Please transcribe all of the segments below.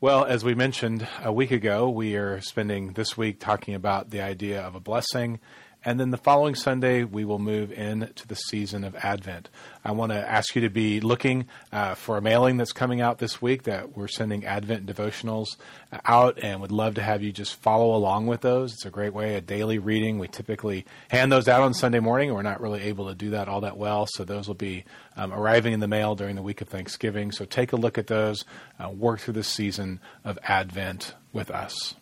Well, as we mentioned a week ago, we are spending this week talking about the idea of a blessing and then the following Sunday, we will move into the season of Advent. I want to ask you to be looking uh, for a mailing that's coming out this week that we're sending Advent devotionals out and would love to have you just follow along with those. It's a great way, a daily reading. We typically hand those out on Sunday morning. We're not really able to do that all that well, so those will be um, arriving in the mail during the week of Thanksgiving. So take a look at those, uh, work through the season of Advent with us.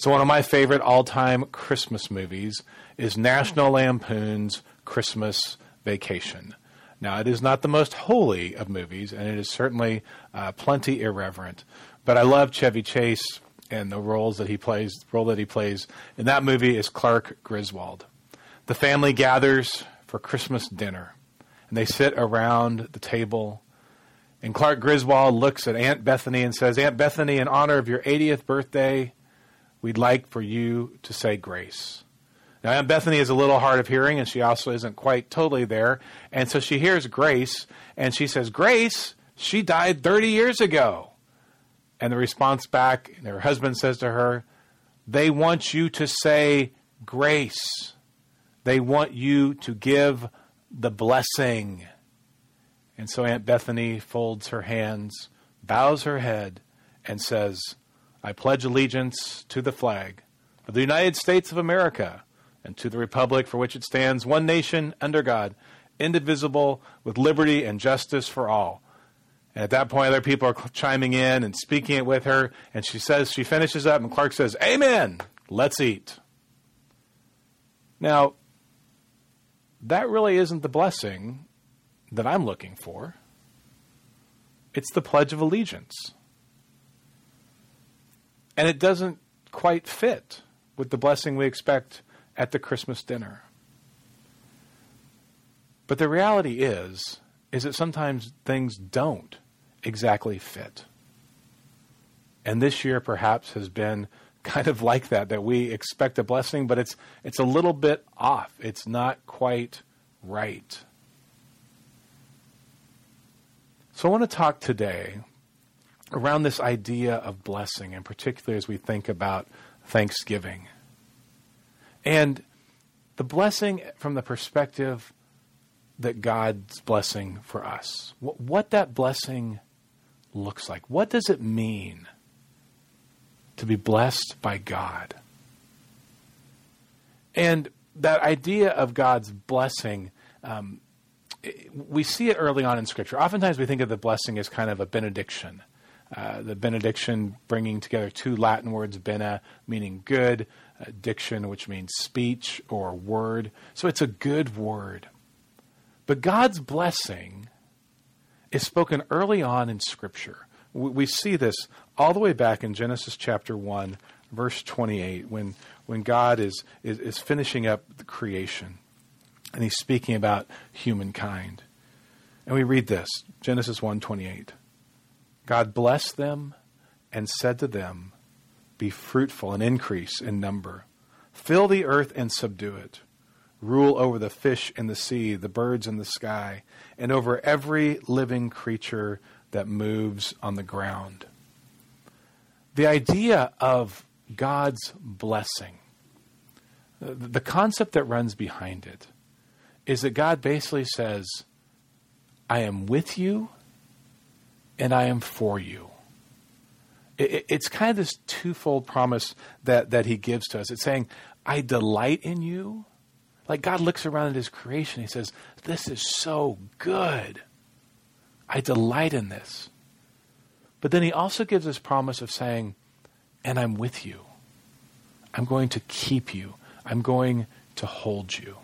So, one of my favorite all time Christmas movies is National Lampoon's Christmas Vacation. Now, it is not the most holy of movies, and it is certainly uh, plenty irreverent. But I love Chevy Chase and the roles that he plays. The role that he plays in that movie is Clark Griswold. The family gathers for Christmas dinner, and they sit around the table. And Clark Griswold looks at Aunt Bethany and says, Aunt Bethany, in honor of your 80th birthday, we'd like for you to say grace. Now, Aunt Bethany is a little hard of hearing, and she also isn't quite totally there. And so she hears Grace, and she says, Grace, she died 30 years ago. And the response back, her husband says to her, They want you to say grace. They want you to give the blessing. And so Aunt Bethany folds her hands, bows her head, and says, I pledge allegiance to the flag of the United States of America and to the republic for which it stands, one nation under God, indivisible, with liberty and justice for all. And at that point, other people are chiming in and speaking it with her. And she says, she finishes up, and Clark says, Amen. Let's eat. Now, that really isn't the blessing that I'm looking for. It's the Pledge of Allegiance. And it doesn't quite fit with the blessing we expect at the Christmas dinner. But the reality is is that sometimes things don't exactly fit. And this year perhaps has been kind of like that that we expect a blessing but it's it's a little bit off. It's not quite right. So I want to talk today around this idea of blessing and particularly as we think about Thanksgiving. And the blessing from the perspective that God's blessing for us, what, what that blessing looks like. What does it mean to be blessed by God? And that idea of God's blessing, um, we see it early on in Scripture. Oftentimes we think of the blessing as kind of a benediction. Uh, the benediction bringing together two Latin words, bene, meaning good, diction, which means speech or word. So it's a good word. But God's blessing is spoken early on in Scripture. We see this all the way back in Genesis chapter 1, verse 28, when, when God is, is, is finishing up the creation and he's speaking about humankind. And we read this Genesis 1 28. God blessed them and said to them, be fruitful and increase in number. Fill the earth and subdue it. Rule over the fish in the sea, the birds in the sky, and over every living creature that moves on the ground. The idea of God's blessing, the concept that runs behind it, is that God basically says, I am with you and I am for you it, it's kind of this twofold promise that, that he gives to us. It's saying, I delight in you. Like God looks around at his creation, he says, This is so good. I delight in this. But then he also gives this promise of saying, And I'm with you. I'm going to keep you. I'm going to hold you.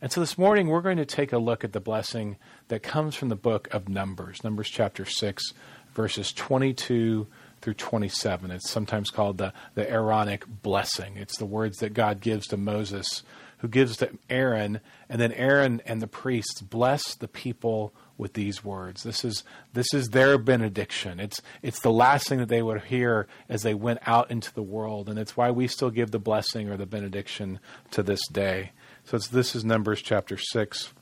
And so this morning we're going to take a look at the blessing that comes from the book of Numbers, Numbers chapter 6, verses 22 through 27. It's sometimes called the, the Aaronic blessing. It's the words that God gives to Moses, who gives to Aaron, and then Aaron and the priests bless the people with these words. This is this is their benediction. It's it's the last thing that they would hear as they went out into the world, and it's why we still give the blessing or the benediction to this day. So this is Numbers chapter six,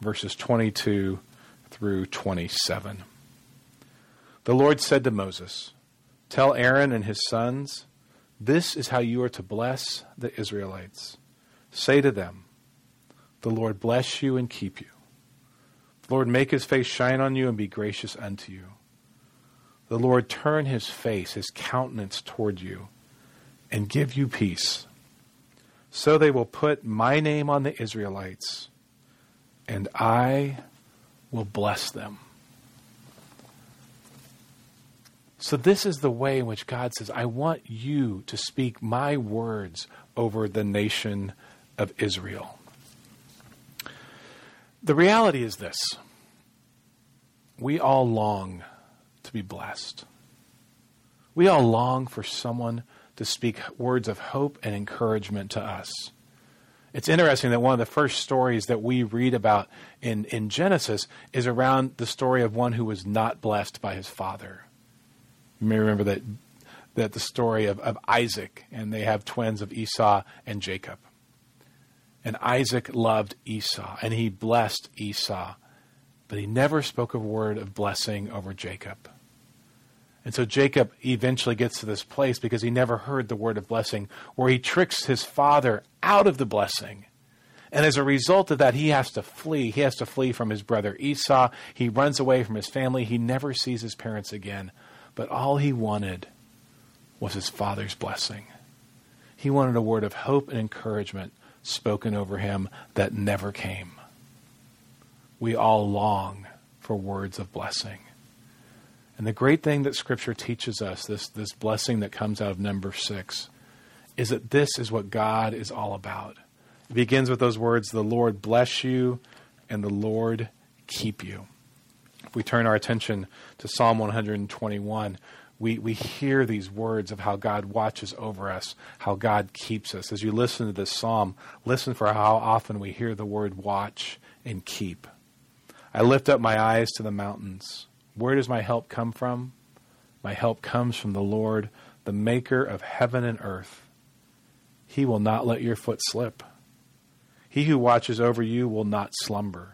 verses twenty two through twenty seven. The Lord said to Moses, Tell Aaron and his sons, this is how you are to bless the Israelites. Say to them, The Lord bless you and keep you. The Lord make his face shine on you and be gracious unto you. The Lord turn his face, his countenance toward you, and give you peace. So they will put my name on the Israelites, and I will bless them. So, this is the way in which God says, I want you to speak my words over the nation of Israel. The reality is this we all long to be blessed. We all long for someone to speak words of hope and encouragement to us. It's interesting that one of the first stories that we read about in, in Genesis is around the story of one who was not blessed by his father. You may remember that that the story of, of Isaac, and they have twins of Esau and Jacob. And Isaac loved Esau, and he blessed Esau, but he never spoke a word of blessing over Jacob. And so Jacob eventually gets to this place because he never heard the word of blessing, where he tricks his father out of the blessing. And as a result of that, he has to flee. He has to flee from his brother Esau. He runs away from his family. He never sees his parents again. But all he wanted was his father's blessing. He wanted a word of hope and encouragement spoken over him that never came. We all long for words of blessing. And the great thing that Scripture teaches us, this, this blessing that comes out of number six, is that this is what God is all about. It begins with those words, the Lord bless you and the Lord keep you we turn our attention to Psalm 121, we, we hear these words of how God watches over us, how God keeps us. As you listen to this psalm, listen for how often we hear the word watch and keep. I lift up my eyes to the mountains. Where does my help come from? My help comes from the Lord, the maker of heaven and earth. He will not let your foot slip. He who watches over you will not slumber.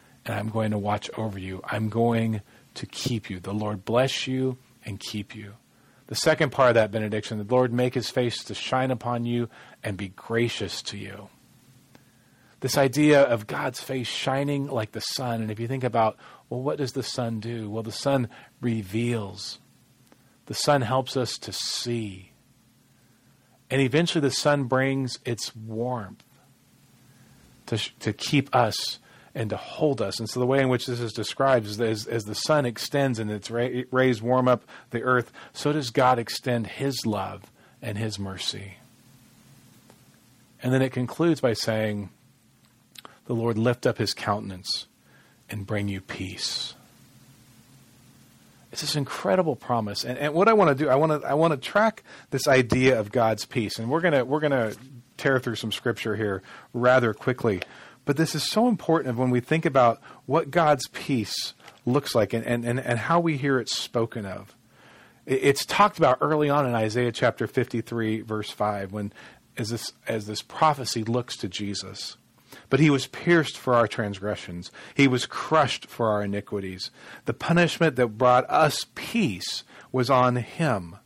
and I'm going to watch over you. I'm going to keep you. The Lord bless you and keep you. The second part of that benediction, the Lord make his face to shine upon you and be gracious to you. This idea of God's face shining like the sun. And if you think about, well, what does the sun do? Well, the sun reveals, the sun helps us to see. And eventually, the sun brings its warmth to, to keep us and to hold us. And so the way in which this is described is as, as the sun extends and its rays warm up the earth, so does God extend his love and his mercy. And then it concludes by saying, The Lord lift up his countenance and bring you peace. It's this incredible promise. And, and what I want to do, I want to I want to track this idea of God's peace. And we're gonna we're gonna tear through some scripture here rather quickly. But this is so important when we think about what God's peace looks like and, and, and, and how we hear it spoken of. It's talked about early on in Isaiah chapter 53, verse 5, when as this, as this prophecy looks to Jesus. But he was pierced for our transgressions, he was crushed for our iniquities. The punishment that brought us peace was on him,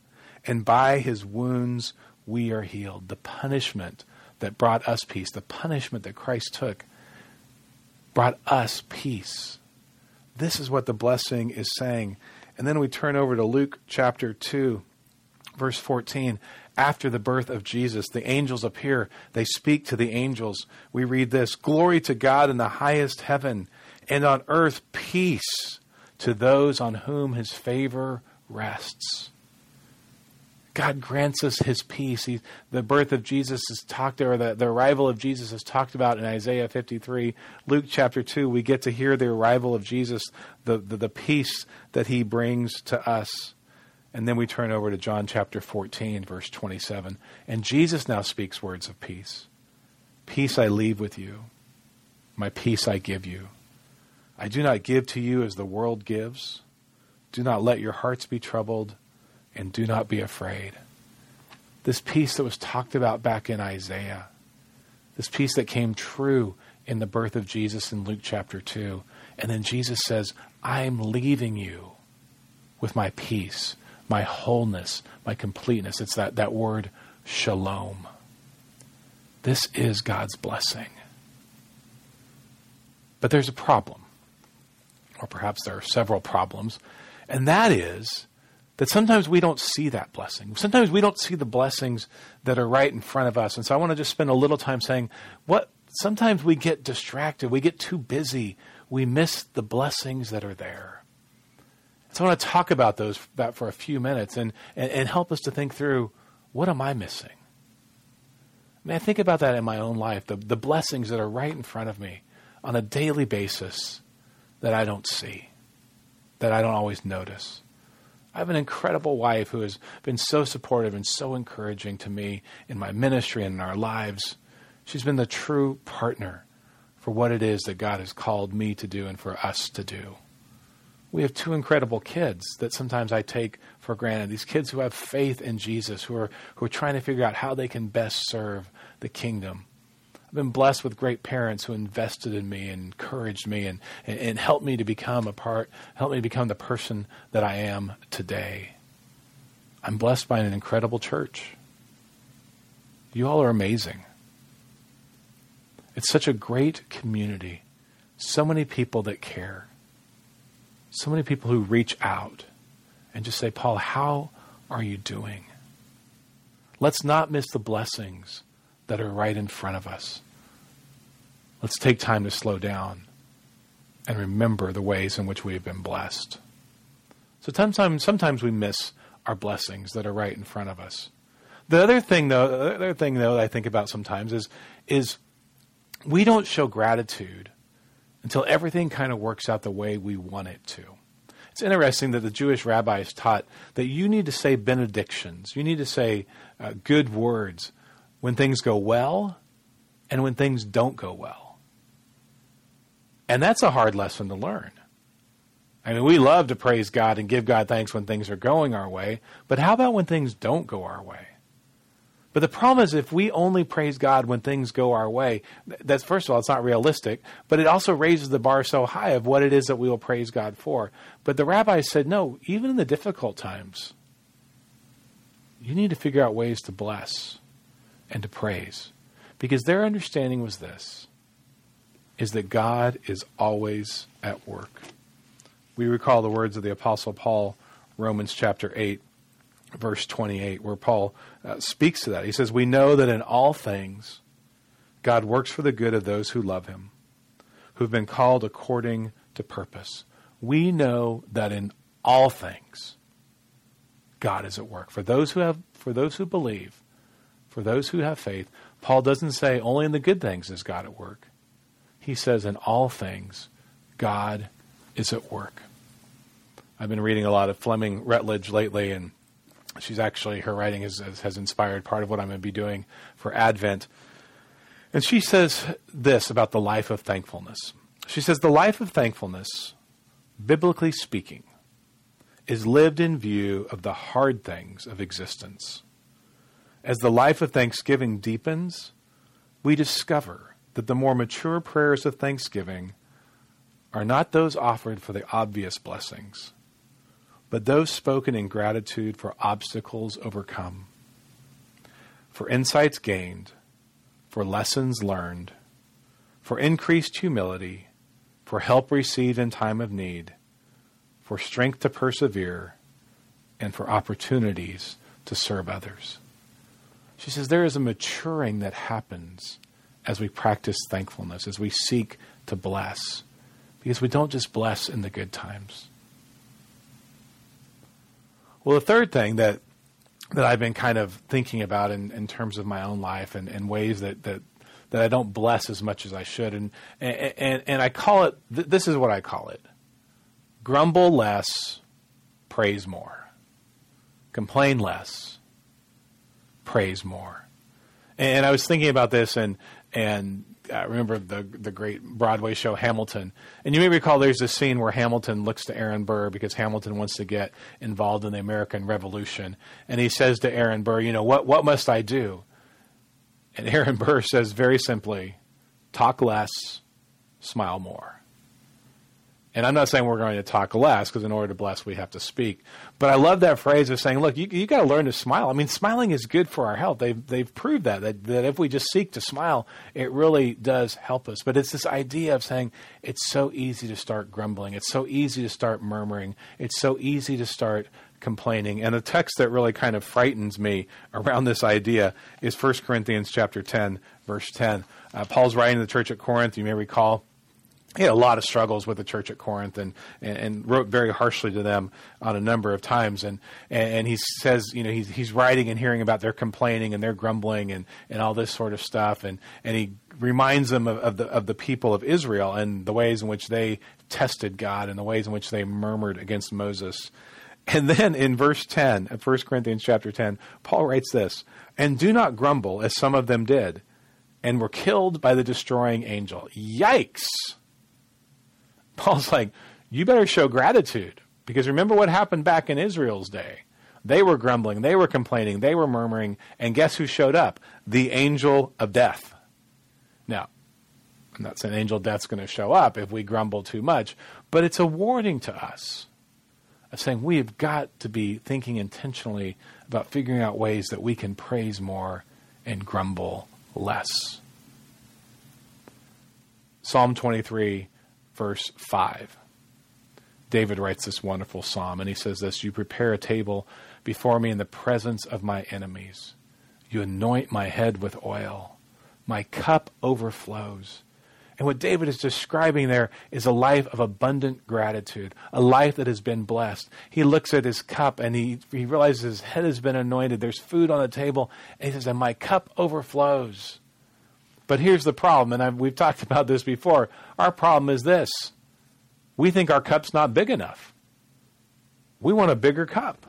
and by his wounds we are healed. The punishment that brought us peace, the punishment that Christ took, brought us peace. This is what the blessing is saying. And then we turn over to Luke chapter 2, verse 14. After the birth of Jesus, the angels appear. They speak to the angels. We read this Glory to God in the highest heaven, and on earth peace to those on whom his favor rests. God grants us his peace. He, the birth of Jesus is talked, or the, the arrival of Jesus is talked about in Isaiah 53. Luke chapter 2, we get to hear the arrival of Jesus, the, the, the peace that he brings to us. And then we turn over to John chapter 14, verse 27. And Jesus now speaks words of peace. Peace I leave with you, my peace I give you. I do not give to you as the world gives. Do not let your hearts be troubled, and do not be afraid. This peace that was talked about back in Isaiah, this peace that came true in the birth of Jesus in Luke chapter 2. And then Jesus says, I'm leaving you with my peace, my wholeness, my completeness. It's that, that word shalom. This is God's blessing. But there's a problem, or perhaps there are several problems, and that is that sometimes we don't see that blessing. Sometimes we don't see the blessings that are right in front of us. And so I want to just spend a little time saying what sometimes we get distracted, we get too busy, we miss the blessings that are there. So I want to talk about those that for a few minutes and, and, and help us to think through what am I missing? I mean, I think about that in my own life, the, the blessings that are right in front of me on a daily basis that I don't see, that I don't always notice. I have an incredible wife who has been so supportive and so encouraging to me in my ministry and in our lives. She's been the true partner for what it is that God has called me to do and for us to do. We have two incredible kids that sometimes I take for granted. These kids who have faith in Jesus, who are, who are trying to figure out how they can best serve the kingdom. I've been blessed with great parents who invested in me and encouraged me and, and, and helped me to become a part, helped me become the person that I am today. I'm blessed by an incredible church. You all are amazing. It's such a great community. So many people that care. So many people who reach out and just say, Paul, how are you doing? Let's not miss the blessings that are right in front of us. Let's take time to slow down and remember the ways in which we have been blessed. So sometimes, sometimes we miss our blessings that are right in front of us. The other thing, though, the other thing though that I think about sometimes is is we don't show gratitude until everything kind of works out the way we want it to. It's interesting that the Jewish rabbis taught that you need to say benedictions, you need to say uh, good words when things go well and when things don't go well. And that's a hard lesson to learn. I mean, we love to praise God and give God thanks when things are going our way, but how about when things don't go our way? But the problem is, if we only praise God when things go our way, that's first of all, it's not realistic, but it also raises the bar so high of what it is that we will praise God for. But the rabbis said, no, even in the difficult times, you need to figure out ways to bless and to praise. Because their understanding was this is that God is always at work. We recall the words of the Apostle Paul, Romans chapter 8, verse 28, where Paul uh, speaks to that. He says, We know that in all things God works for the good of those who love him, who've been called according to purpose. We know that in all things God is at work. For those who have for those who believe, for those who have faith, Paul doesn't say only in the good things is God at work. He says in all things, God is at work. I've been reading a lot of Fleming Rutledge lately, and she's actually, her writing has, has inspired part of what I'm going to be doing for Advent. And she says this about the life of thankfulness. She says, The life of thankfulness, biblically speaking, is lived in view of the hard things of existence as the life of thanksgiving deepens, we discover that the more mature prayers of thanksgiving are not those offered for the obvious blessings, but those spoken in gratitude for obstacles overcome, for insights gained, for lessons learned, for increased humility, for help received in time of need, for strength to persevere, and for opportunities to serve others. She says there is a maturing that happens as we practice thankfulness, as we seek to bless, because we don't just bless in the good times. Well, the third thing that that I've been kind of thinking about in, in terms of my own life and, and ways that, that that I don't bless as much as I should, and and and I call it. Th- this is what I call it: grumble less, praise more. complain less, praise more. And I was thinking about this, and and I remember the the great Broadway show Hamilton. And you may recall there's this scene where Hamilton looks to Aaron Burr because Hamilton wants to get involved in the American Revolution, and he says to Aaron Burr, "You know what? What must I do?" And Aaron Burr says very simply, "Talk less, smile more." And I'm not saying we're going to talk less because in order to bless, we have to speak. But I love that phrase of saying, look, you, you got to learn to smile. I mean, smiling is good for our health. They've, they've proved that, that, that if we just seek to smile, it really does help us. But it's this idea of saying it's so easy to start grumbling. It's so easy to start murmuring. It's so easy to start complaining. And the text that really kind of frightens me around this idea is 1 Corinthians chapter 10, verse 10. Uh, Paul's writing to the church at Corinth. You may recall he had a lot of struggles with the church at Corinth and, and, and, wrote very harshly to them on a number of times. And, and he says, you know, he's, he's writing and hearing about their complaining and their grumbling and, and all this sort of stuff. And, and he reminds them of, of, the, of the people of Israel and the ways in which they tested God and the ways in which they murmured against Moses. And then in verse 10 uh, of 1 Corinthians chapter 10, Paul writes this, And do not grumble as some of them did and were killed by the destroying angel. Yikes! Paul's like, you better show gratitude because remember what happened back in Israel's day. They were grumbling, they were complaining, they were murmuring, and guess who showed up? The angel of death. Now, I'm not saying angel death's going to show up if we grumble too much, but it's a warning to us of saying we have got to be thinking intentionally about figuring out ways that we can praise more and grumble less. Psalm 23 verse 5. David writes this wonderful psalm, and he says this You prepare a table before me in the presence of my enemies. You anoint my head with oil. My cup overflows. And what David is describing there is a life of abundant gratitude, a life that has been blessed. He looks at his cup and he, he realizes his head has been anointed. There's food on the table. And he says, And my cup overflows. But here's the problem, and I've, we've talked about this before. Our problem is this we think our cup's not big enough. We want a bigger cup.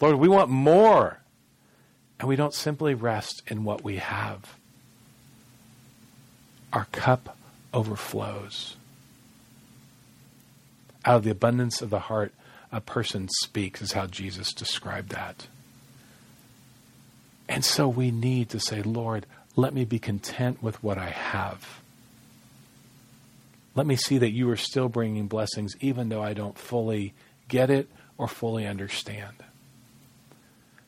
Lord, we want more. And we don't simply rest in what we have. Our cup overflows. Out of the abundance of the heart, a person speaks, is how Jesus described that. And so we need to say, Lord, let me be content with what I have. Let me see that you are still bringing blessings even though I don't fully get it or fully understand.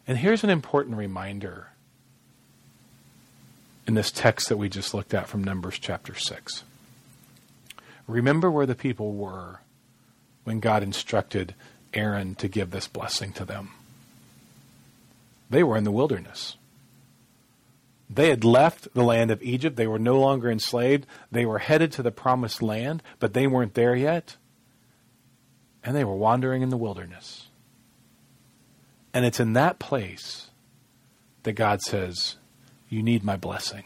And here's an important reminder in this text that we just looked at from Numbers chapter 6. Remember where the people were when God instructed Aaron to give this blessing to them. They were in the wilderness. They had left the land of Egypt. They were no longer enslaved. They were headed to the promised land, but they weren't there yet. And they were wandering in the wilderness. And it's in that place that God says, You need my blessing.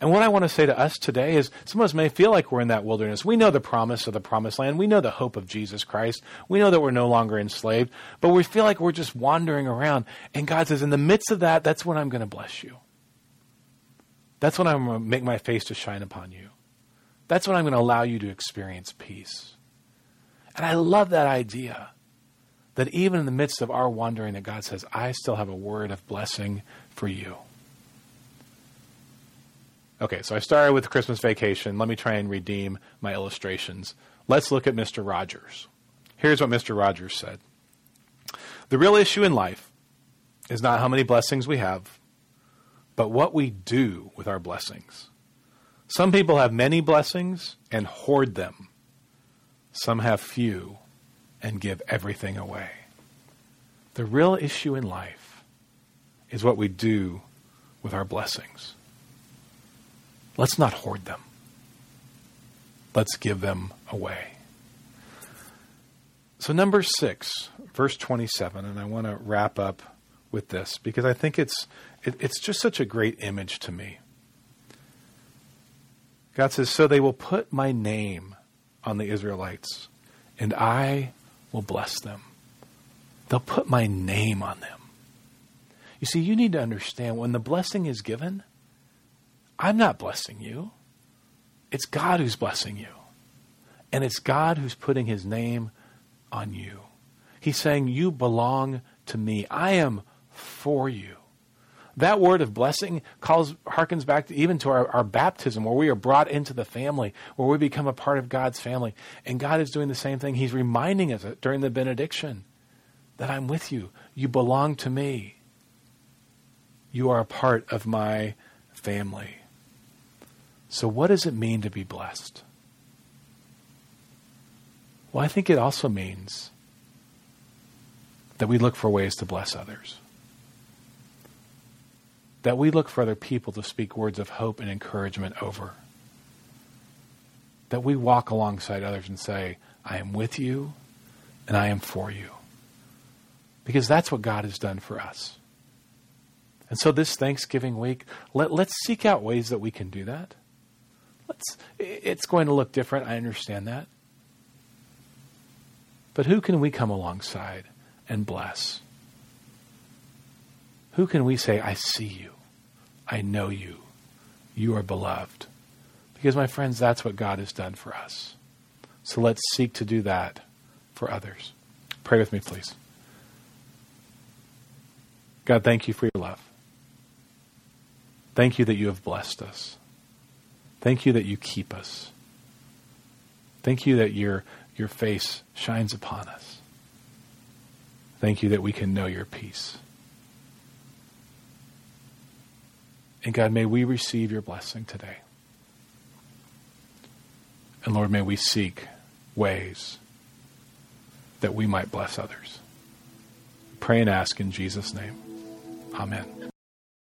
And what I want to say to us today is some of us may feel like we're in that wilderness. We know the promise of the promised land. We know the hope of Jesus Christ. We know that we're no longer enslaved, but we feel like we're just wandering around. And God says, in the midst of that, that's when I'm going to bless you. That's when I'm going to make my face to shine upon you. That's when I'm going to allow you to experience peace. And I love that idea that even in the midst of our wandering, that God says, I still have a word of blessing for you. Okay, so I started with Christmas vacation. Let me try and redeem my illustrations. Let's look at Mr. Rogers. Here's what Mr. Rogers said The real issue in life is not how many blessings we have, but what we do with our blessings. Some people have many blessings and hoard them, some have few and give everything away. The real issue in life is what we do with our blessings. Let's not hoard them. Let's give them away. So, number six, verse 27, and I want to wrap up with this because I think it's, it, it's just such a great image to me. God says, So they will put my name on the Israelites, and I will bless them. They'll put my name on them. You see, you need to understand when the blessing is given, I'm not blessing you. It's God who's blessing you. And it's God who's putting his name on you. He's saying, You belong to me. I am for you. That word of blessing calls harkens back to, even to our, our baptism, where we are brought into the family, where we become a part of God's family. And God is doing the same thing. He's reminding us during the benediction that I'm with you. You belong to me. You are a part of my family. So, what does it mean to be blessed? Well, I think it also means that we look for ways to bless others that we look for other people to speak words of hope and encouragement over. That we walk alongside others and say, I am with you and I am for you. Because that's what God has done for us. And so this Thanksgiving week, let, let's seek out ways that we can do that. Let's, it's going to look different. I understand that. But who can we come alongside and bless? Who can we say, I see you? I know you. You are beloved. Because, my friends, that's what God has done for us. So let's seek to do that for others. Pray with me, please. God, thank you for your love. Thank you that you have blessed us. Thank you that you keep us. Thank you that your, your face shines upon us. Thank you that we can know your peace. And God, may we receive your blessing today. And Lord, may we seek ways that we might bless others. Pray and ask in Jesus' name. Amen.